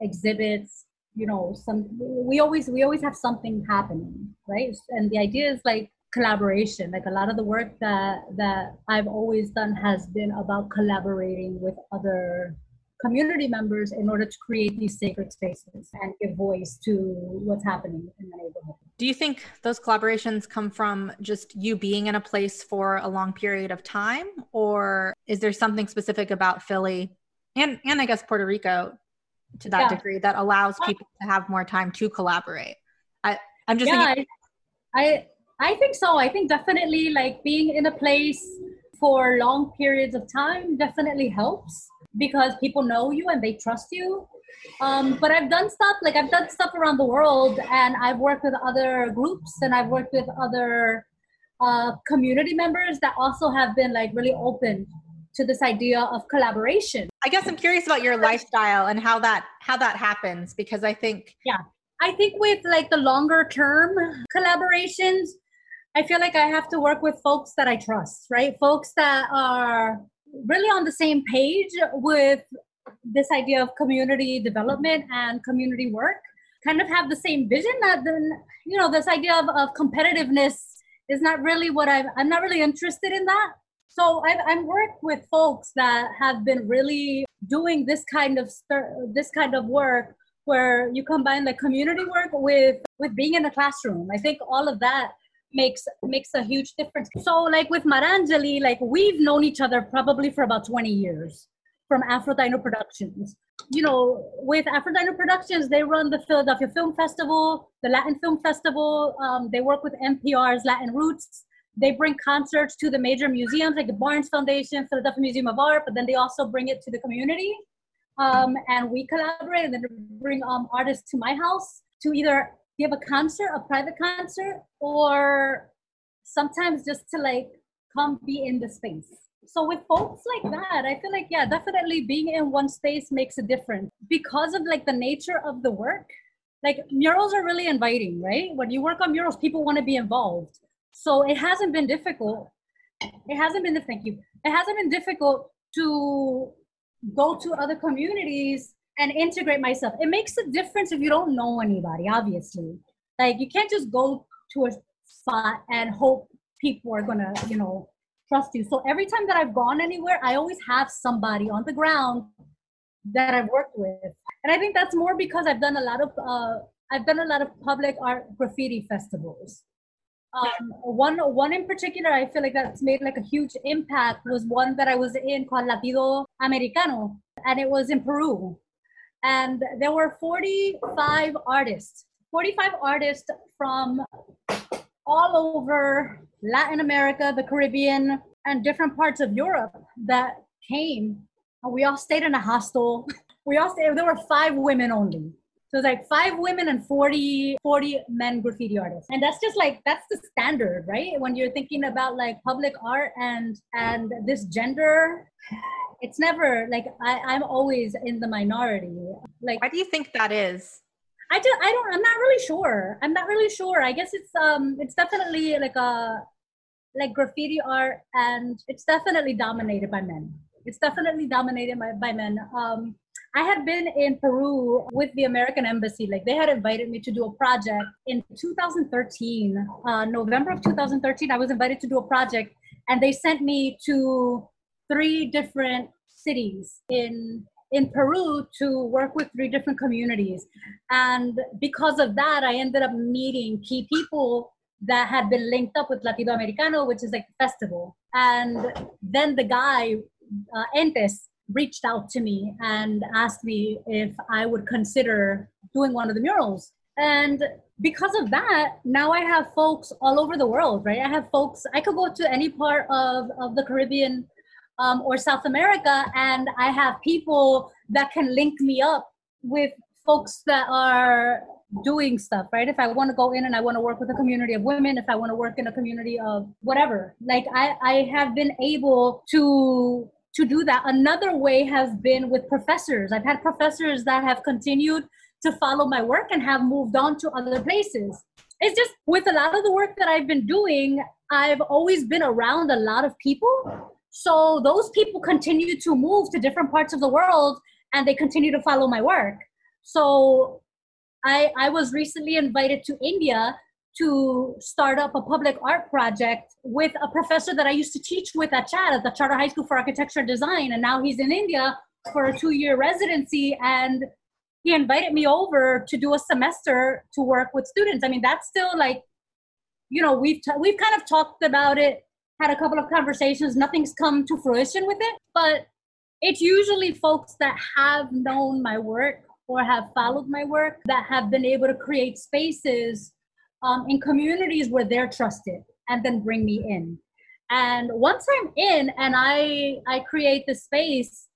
exhibits. You know, some we always we always have something happening, right? And the idea is like collaboration. Like a lot of the work that that I've always done has been about collaborating with other community members in order to create these sacred spaces and give voice to what's happening in the neighborhood.
Do you think those collaborations come from just you being in a place for a long period of time or is there something specific about Philly and and I guess Puerto Rico to that yeah. degree that allows uh, people to have more time to collaborate? I I'm just
yeah, thinking- I, I I think so. I think definitely like being in a place for long periods of time definitely helps because people know you and they trust you. Um, but I've done stuff like I've done stuff around the world, and I've worked with other groups, and I've worked with other uh, community members that also have been like really open to this idea of collaboration.
I guess I'm curious about your lifestyle and how that how that happens because I think
yeah, I think with like the longer term collaborations, I feel like I have to work with folks that I trust, right? Folks that are really on the same page with this idea of community development and community work. Kind of have the same vision that then you know this idea of, of competitiveness is not really what I'm, I'm not really interested in that. So I've, I've worked with folks that have been really doing this kind of this kind of work where you combine the community work with with being in the classroom. I think all of that makes makes a huge difference. So like with Marangeli, like we've known each other probably for about 20 years from Taino Productions. You know, with Taino Productions, they run the Philadelphia Film Festival, the Latin Film Festival. Um, they work with NPR's Latin Roots. They bring concerts to the major museums like the Barnes Foundation, Philadelphia Museum of Art, but then they also bring it to the community. Um, and we collaborate and then bring um, artists to my house to either give a concert, a private concert, or sometimes just to like come be in the space. So with folks like that, I feel like yeah, definitely being in one space makes a difference because of like the nature of the work. Like murals are really inviting, right? When you work on murals, people want to be involved. So it hasn't been difficult. It hasn't been thank you. It hasn't been difficult to go to other communities and integrate myself. It makes a difference if you don't know anybody, obviously. Like you can't just go to a spot and hope people are gonna, you know, trust you. So every time that I've gone anywhere, I always have somebody on the ground that I've worked with. And I think that's more because I've done a lot of uh, I've done a lot of public art graffiti festivals. Um, one one in particular, I feel like that's made like a huge impact was one that I was in called Latido Americano, and it was in Peru, and there were 45 artists, 45 artists from all over Latin America, the Caribbean, and different parts of Europe that came. We all stayed in a hostel. We all stayed, there were five women only. So it's like five women and 40, 40 men graffiti artists. And that's just like, that's the standard, right? When you're thinking about like public art and, and this gender, it's never like, I, I'm always in the minority. Like,
why do you think that is?
I just, I don't, I'm not really sure. I'm not really sure. I guess it's, um, it's definitely like a, like graffiti art and it's definitely dominated by men it's definitely dominated by, by men um, i had been in peru with the american embassy like they had invited me to do a project in 2013 uh, november of 2013 i was invited to do a project and they sent me to three different cities in in Peru to work with three different communities. And because of that, I ended up meeting key people that had been linked up with Latido Americano, which is like a festival. And then the guy, uh, Entes, reached out to me and asked me if I would consider doing one of the murals. And because of that, now I have folks all over the world, right? I have folks, I could go to any part of, of the Caribbean um, or South America, and I have people that can link me up with folks that are doing stuff, right? If I want to go in and I want to work with a community of women, if I want to work in a community of whatever, like I, I have been able to to do that. Another way has been with professors. I've had professors that have continued to follow my work and have moved on to other places. It's just with a lot of the work that I've been doing, I've always been around a lot of people. So those people continue to move to different parts of the world and they continue to follow my work. So I, I was recently invited to India to start up a public art project with a professor that I used to teach with at CHAD at the Charter High School for Architecture and Design. And now he's in India for a two year residency. And he invited me over to do a semester to work with students. I mean, that's still like, you know, we've, t- we've kind of talked about it, had a couple of conversations. Nothing's come to fruition with it, but it's usually folks that have known my work or have followed my work that have been able to create spaces um, in communities where they're trusted and then bring me in. And once I'm in and I I create the space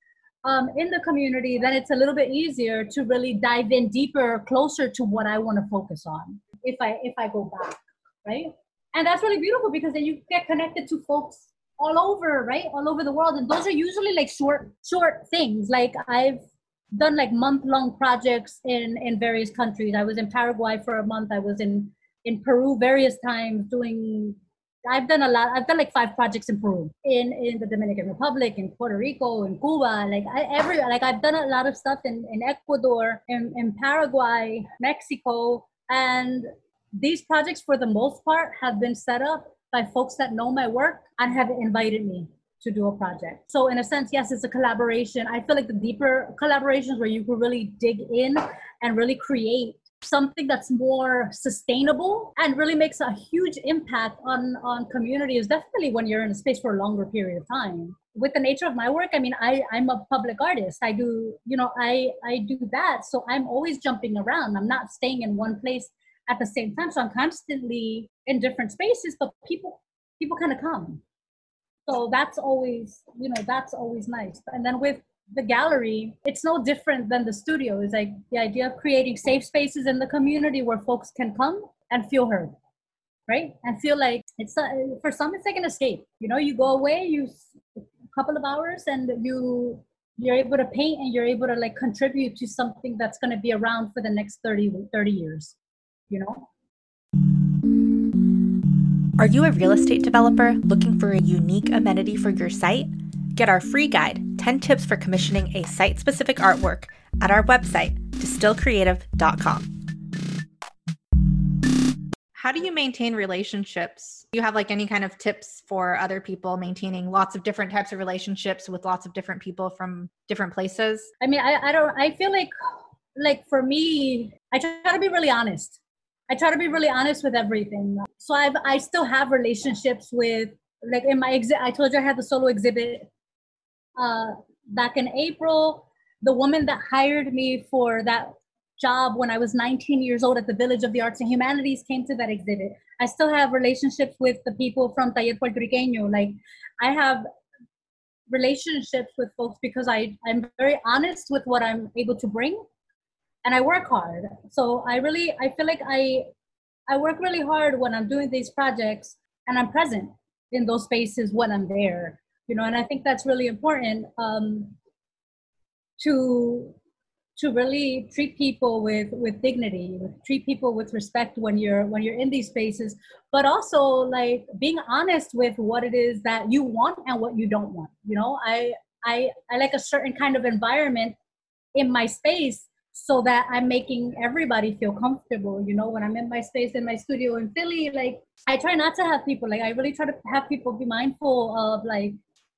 um, in the community, then it's a little bit easier to really dive in deeper, closer to what I want to focus on. If I if I go back, right? And that's really beautiful because then you get connected to folks all over, right? All over the world, and those are usually like short short things. Like I've done like month long projects in in various countries. I was in Paraguay for a month. I was in in Peru various times doing. I've done a lot. I've done like five projects in Peru, in in the Dominican Republic, in Puerto Rico, in Cuba. Like I, every like I've done a lot of stuff in in Ecuador, in in Paraguay, Mexico, and these projects for the most part have been set up by folks that know my work and have invited me to do a project. So in a sense, yes, it's a collaboration. I feel like the deeper collaborations where you can really dig in and really create something that's more sustainable and really makes a huge impact on on communities definitely when you're in a space for a longer period of time. With the nature of my work i mean i i'm a public artist. I do you know i i do that. So i'm always jumping around. I'm not staying in one place at the same time. So i'm constantly in different spaces but people people kind of come. So that's always you know that's always nice. And then with the gallery it's no different than the studio. It's like the idea of creating safe spaces in the community where folks can come and feel heard right? And feel like it's a, for some it's like an escape. You know you go away you a couple of hours and you you're able to paint and you're able to like contribute to something that's going to be around for the next 30 30 years you know?
Are you a real estate developer looking for a unique amenity for your site? Get our free guide, 10 tips for commissioning a site specific artwork, at our website, distillcreative.com. How do you maintain relationships Do you have like any kind of tips for other people maintaining lots of different types of relationships with lots of different people from different places?
I mean, I, I don't, I feel like, like for me, I try to be really honest. I try to be really honest with everything. So I've, I still have relationships with, like in my exit, I told you I had the solo exhibit uh, back in April. The woman that hired me for that job when I was 19 years old at the Village of the Arts and Humanities came to that exhibit. I still have relationships with the people from Taller Puertorriqueño. Like I have relationships with folks because I, I'm very honest with what I'm able to bring and I work hard. So I really, I feel like I, I work really hard when I'm doing these projects and I'm present in those spaces when I'm there, you know, and I think that's really important um, to to really treat people with with dignity treat people with respect when you're when you're in these spaces but also like being honest with what it is that you want and what you don't want. You know i i i like a certain kind of environment in my space so that i'm making everybody feel comfortable you know when i'm in my space in my studio in philly like i try not to have people like i really try to have people be mindful of like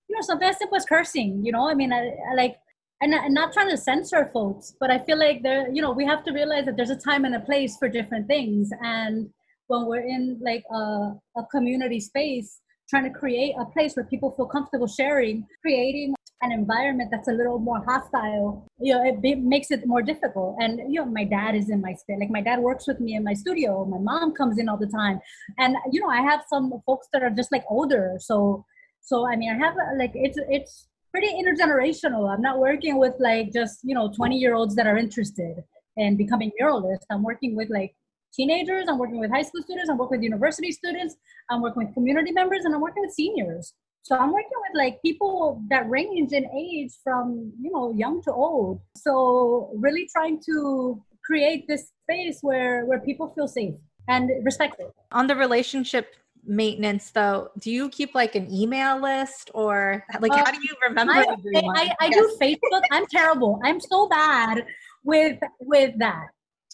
you know something as simple as cursing you know i mean I, I like and, and not trying to censor folks, but I feel like there, you know, we have to realize that there's a time and a place for different things. And when we're in like a, a community space, trying to create a place where people feel comfortable sharing, creating an environment that's a little more hostile, you know, it, it makes it more difficult. And you know, my dad is in my space. Like my dad works with me in my studio. My mom comes in all the time, and you know, I have some folks that are just like older. So, so I mean, I have uh, like it's it's pretty intergenerational. I'm not working with like just, you know, 20 year olds that are interested in becoming muralists. I'm working with like teenagers, I'm working with high school students, I'm working with university students, I'm working with community members, and I'm working with seniors. So I'm working with like people that range in age from, you know, young to old. So really trying to create this space where where people feel safe and respected.
On the relationship maintenance though do you keep like an email list or like how do you remember I,
everyone? I, I, I do facebook. I'm terrible. I'm so bad with with that.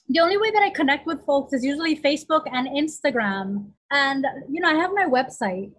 The only way that i connect with folks is usually facebook and instagram. And you know i have my website.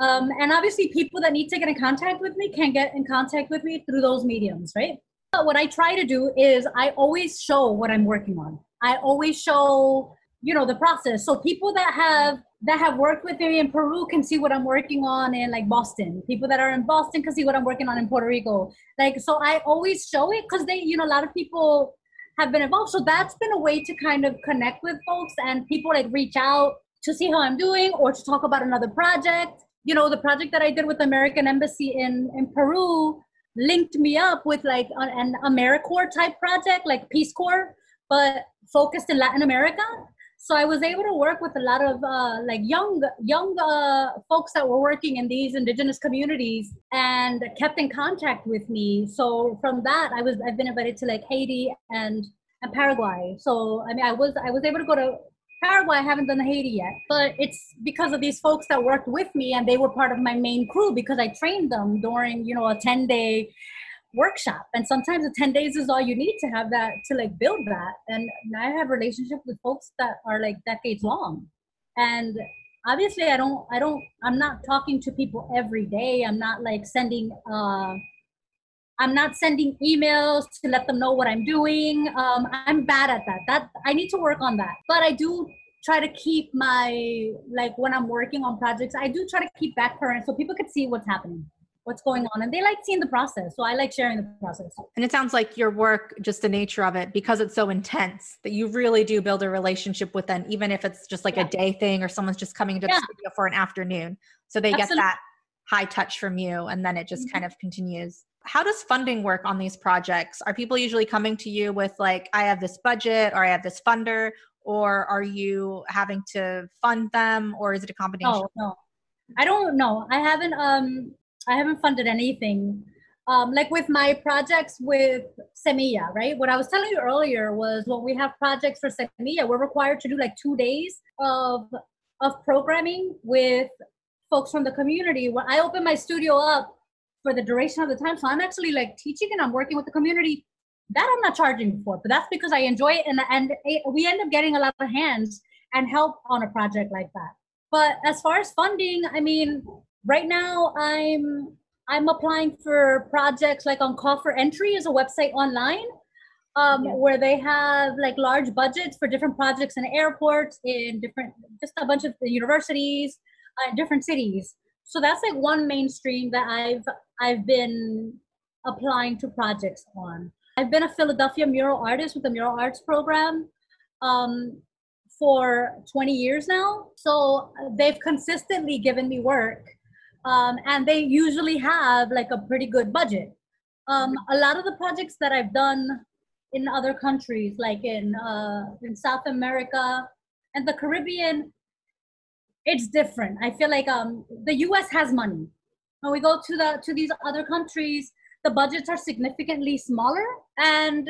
Um, and obviously people that need to get in contact with me can get in contact with me through those mediums right? But what i try to do is i always show what i'm working on. I always show you know the process. So people that have that have worked with me in Peru can see what I'm working on in like Boston. People that are in Boston can see what I'm working on in Puerto Rico. Like, so I always show it because they, you know, a lot of people have been involved. So that's been a way to kind of connect with folks and people like reach out to see how I'm doing or to talk about another project. You know, the project that I did with the American Embassy in, in Peru linked me up with like an, an AmeriCorps type project, like Peace Corps, but focused in Latin America so i was able to work with a lot of uh, like young young uh, folks that were working in these indigenous communities and kept in contact with me. So from that i was i've been invited to like haiti and and paraguay. So i mean i was i was able to go to paraguay. I haven't done haiti yet but it's because of these folks that worked with me and they were part of my main crew because i trained them during you know a 10 day workshop. And sometimes the 10 days is all you need to have that to like build that. And i have relationships with folks that are like decades long. And obviously i don't i don't i'm not talking to people every day. I'm not like sending uh i'm not sending emails to let them know what i'm doing. Um i'm bad at that. That i need to work on that. But i do try to keep my like when i'm working on projects i do try to keep back current so people could see what's happening what's going on and they like seeing the process so i like sharing the process
and it sounds like your work just the nature of it because it's so intense that you really do build a relationship with them even if it's just like yeah. a day thing or someone's just coming to yeah. the studio for an afternoon so they Absolutely. get that high touch from you and then it just mm-hmm. kind of continues how does funding work on these projects are people usually coming to you with like i have this budget or i have this funder or are you having to fund them or is it a combination
no, no. I don't know. I haven't um I haven't funded anything. Um, like with my projects with Semilla, right? What I was telling you earlier was when we have projects for Semilla, we're required to do like two days of of programming with folks from the community. When I open my studio up for the duration of the time, so I'm actually like teaching and I'm working with the community. That I'm not charging for, but that's because I enjoy it, and and we end up getting a lot of hands and help on a project like that. but as far as funding, I mean, right now I'm I'm applying for projects like on Call for Entry is a website online um, yeah. where they have like large budgets for different projects in airports in different just a bunch of universities uh, different cities. So that's like one mainstream that i've i've been applying to projects on. I've been a philadelphia mural artist with the mural arts program um, for 20 years now. So they've consistently given me work um, and they usually have like a pretty good budget um, a lot of the projects that i've done in other countries like in uh, in South America and the Caribbean, it's different. I feel like um, the U.S. has money. When we go to the to these other countries, the budgets are significantly smaller, and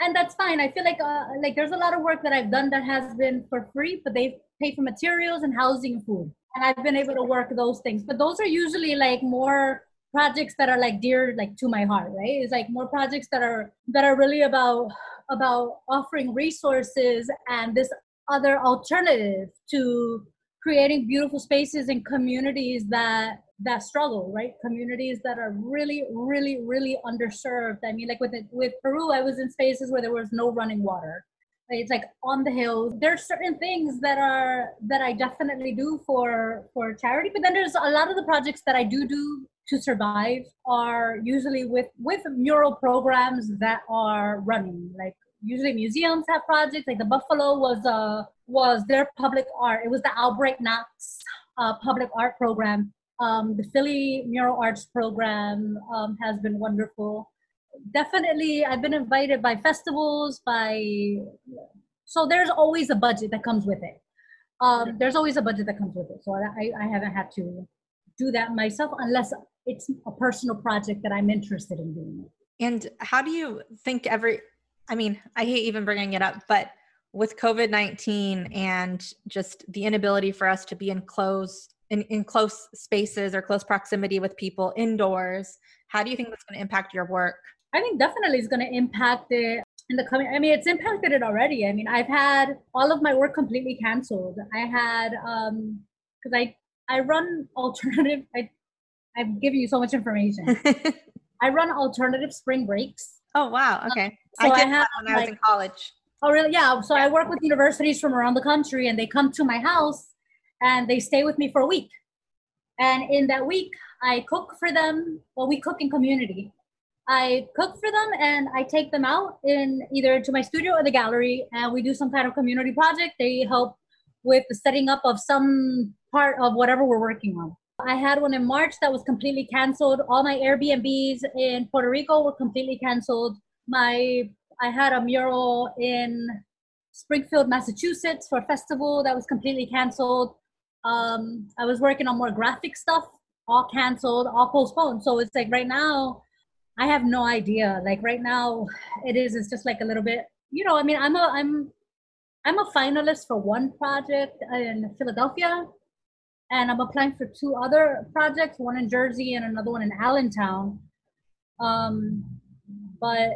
and that's fine. I feel like uh, like there's a lot of work that I've done that has been for free, but they pay for materials and housing and food, and I've been able to work those things. But those are usually like more projects that are like dear like to my heart right? It's like more projects that are that are really about about offering resources and this other alternative to creating beautiful spaces and communities that that struggle right? Communities that are really really really underserved. I mean like with it, with peru i was in spaces where there was no running water it's like on the hills. There's certain things that are that i definitely do for for charity but then there's a lot of the projects that i do do to survive are usually with with mural programs that are running. Like usually museums have projects. Like the buffalo was uh was their public art. It was the Albright Knox uh, public art program. Um, the philly mural arts program um, has been wonderful definitely i've been invited by festivals by so there's always a budget that comes with it um, there's always a budget that comes with it so I, I haven't had to do that myself unless it's a personal project that I'm interested in doing.
And how do you think every, I mean, I hate even bringing it up, but with COVID 19 and just the inability for us to be in close, in, in close spaces or close proximity with people indoors, how do you think that's going to impact your work?
I think definitely it's going to impact it in the coming. I mean, it's impacted it already. I mean, I've had all of my work completely canceled. I had, um, because I I run alternative. I I've given you so much information. I run alternative spring breaks.
Oh wow! Okay, um, so I did I have, when I was like, in college.
Oh really? Yeah. So I work with universities from around the country, and they come to my house, and they stay with me for a week. And in that week, I cook for them. Well, we cook in community. I cook for them, and I take them out in either to my studio or the gallery, and we do some kind of community project. They help with the setting up of some part of whatever we're working on. I had one in March that was completely canceled. All my Airbnbs in Puerto Rico were completely canceled. My I had a mural in Springfield, Massachusetts for a festival that was completely canceled. Um, I was working on more graphic stuff, all canceled, all postponed. So it's like right now, I have no idea. Like right now, it is. It's just like a little bit. You know, I mean, I'm a I'm I'm a finalist for one project in Philadelphia and I'm applying for two other projects, one in Jersey and another one in Allentown. Um, but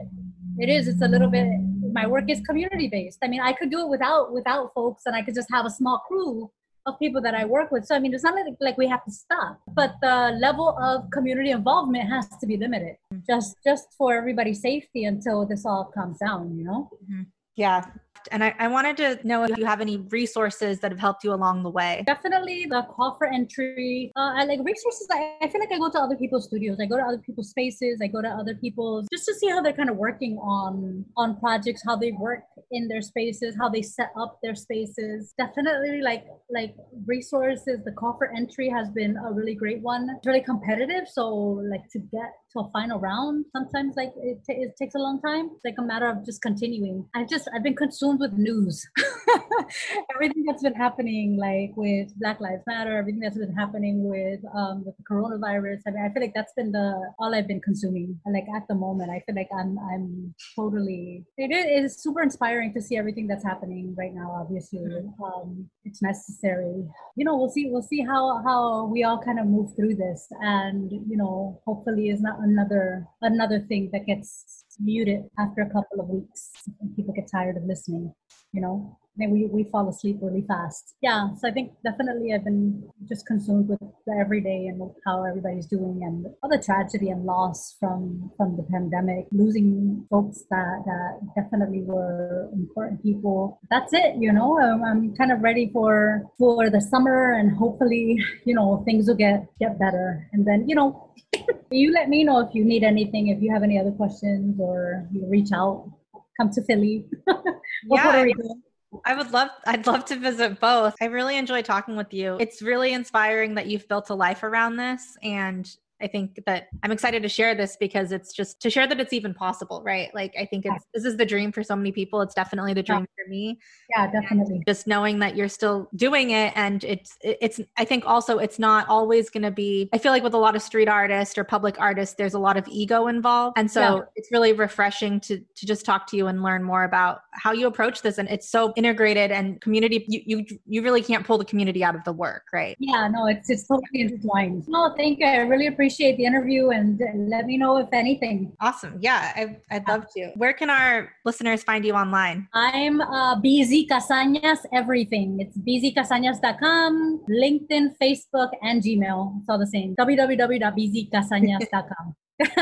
it is, it's a little bit, my work is community based. I mean, I could do it without, without folks and I could just have a small crew of people that I work with. So, I mean, it's not like, like we have to stop, but the level of community involvement has to be limited just, just for everybody's safety until this all comes down, you know?
Mm-hmm. Yeah, and I, I, wanted to know if you have any resources that have helped you along the way.
Definitely the call for entry. Uh, I like resources. I, I feel like I go to other people's studios. I go to other people's spaces. I go to other people's just to see how they're kind of working on on projects, how they work in their spaces, how they set up their spaces. Definitely like like resources. The call for entry has been a really great one. It's really competitive. So like to get to a final round, sometimes like it, t- it takes a long time. It's like a matter of just continuing. I've just I've been consumed with news. everything that's been happening, like with Black Lives Matter, everything that's been happening with um, with the coronavirus. I mean, I feel like that's been the all I've been consuming. like at the moment, I feel like I'm I'm totally. It is super inspiring to see everything that's happening right now. Obviously, mm-hmm. um, it's necessary. You know, we'll see. We'll see how how we all kind of move through this, and you know, hopefully, it's not another another thing that gets muted after a couple of weeks and people get tired of listening you know then we, we fall asleep really fast. Yeah, so I think definitely I've been just consumed with the everyday and how everybody's doing and all the tragedy and loss from from the pandemic, losing folks that, that definitely were important people. That's it, you know. I'm, I'm kind of ready for for the summer and hopefully, you know, things will get get better. And then, you know, you let me know if you need anything, if you have any other questions or you reach out, come to Philly.
yeah, I would love I'd love to visit both. I really enjoy talking with you. It's really inspiring that you've built a life around this and I think that I'm excited to share this because it's just to share that it's even possible, right? Like I think it's this is the dream for so many people. It's definitely the dream yeah. for me.
Yeah, definitely.
And just knowing that you're still doing it and it's it's I think also it's not always going to be I feel like with a lot of street artists or public artists there's a lot of ego involved. And so yeah. it's really refreshing to to just talk to you and learn more about how you approach this and it's so integrated and community you you you really can't pull the community out of the work, right?
Yeah, no, it's it's totally intertwined. No, thank you. I really appreciate appreciate the interview and let me know if anything.
Awesome. Yeah, I, would love to. Where can our listeners find you online?
I'm uh, BZ Casañas everything. It's bzcasañas.com, LinkedIn, Facebook, and Gmail. It's all the same. www.bzcasañas.com.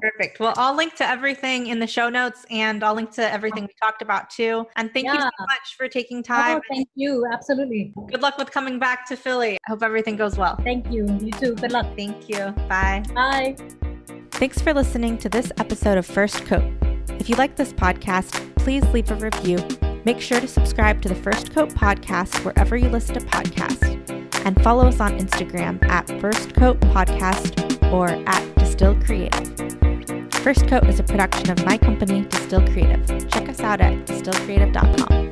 Perfect. Well, I'll link to everything in the show notes and I'll link to everything we talked about too. And thank yeah. you so much for taking oh, time. Oh,
thank you. Absolutely.
Good luck with coming back to Philly. I hope everything goes well.
Thank you. You too. Good luck.
Thank you. Bye.
Bye.
Thanks for listening to this episode of First Coat. If you like this podcast, please leave a review. Make sure to subscribe to the First Coat podcast wherever you listen to podcasts and follow us on Instagram at First Coat Podcast or at Distill Creative. First Coat is a production of my company, Distill Creative. Check us out at distillcreative.com.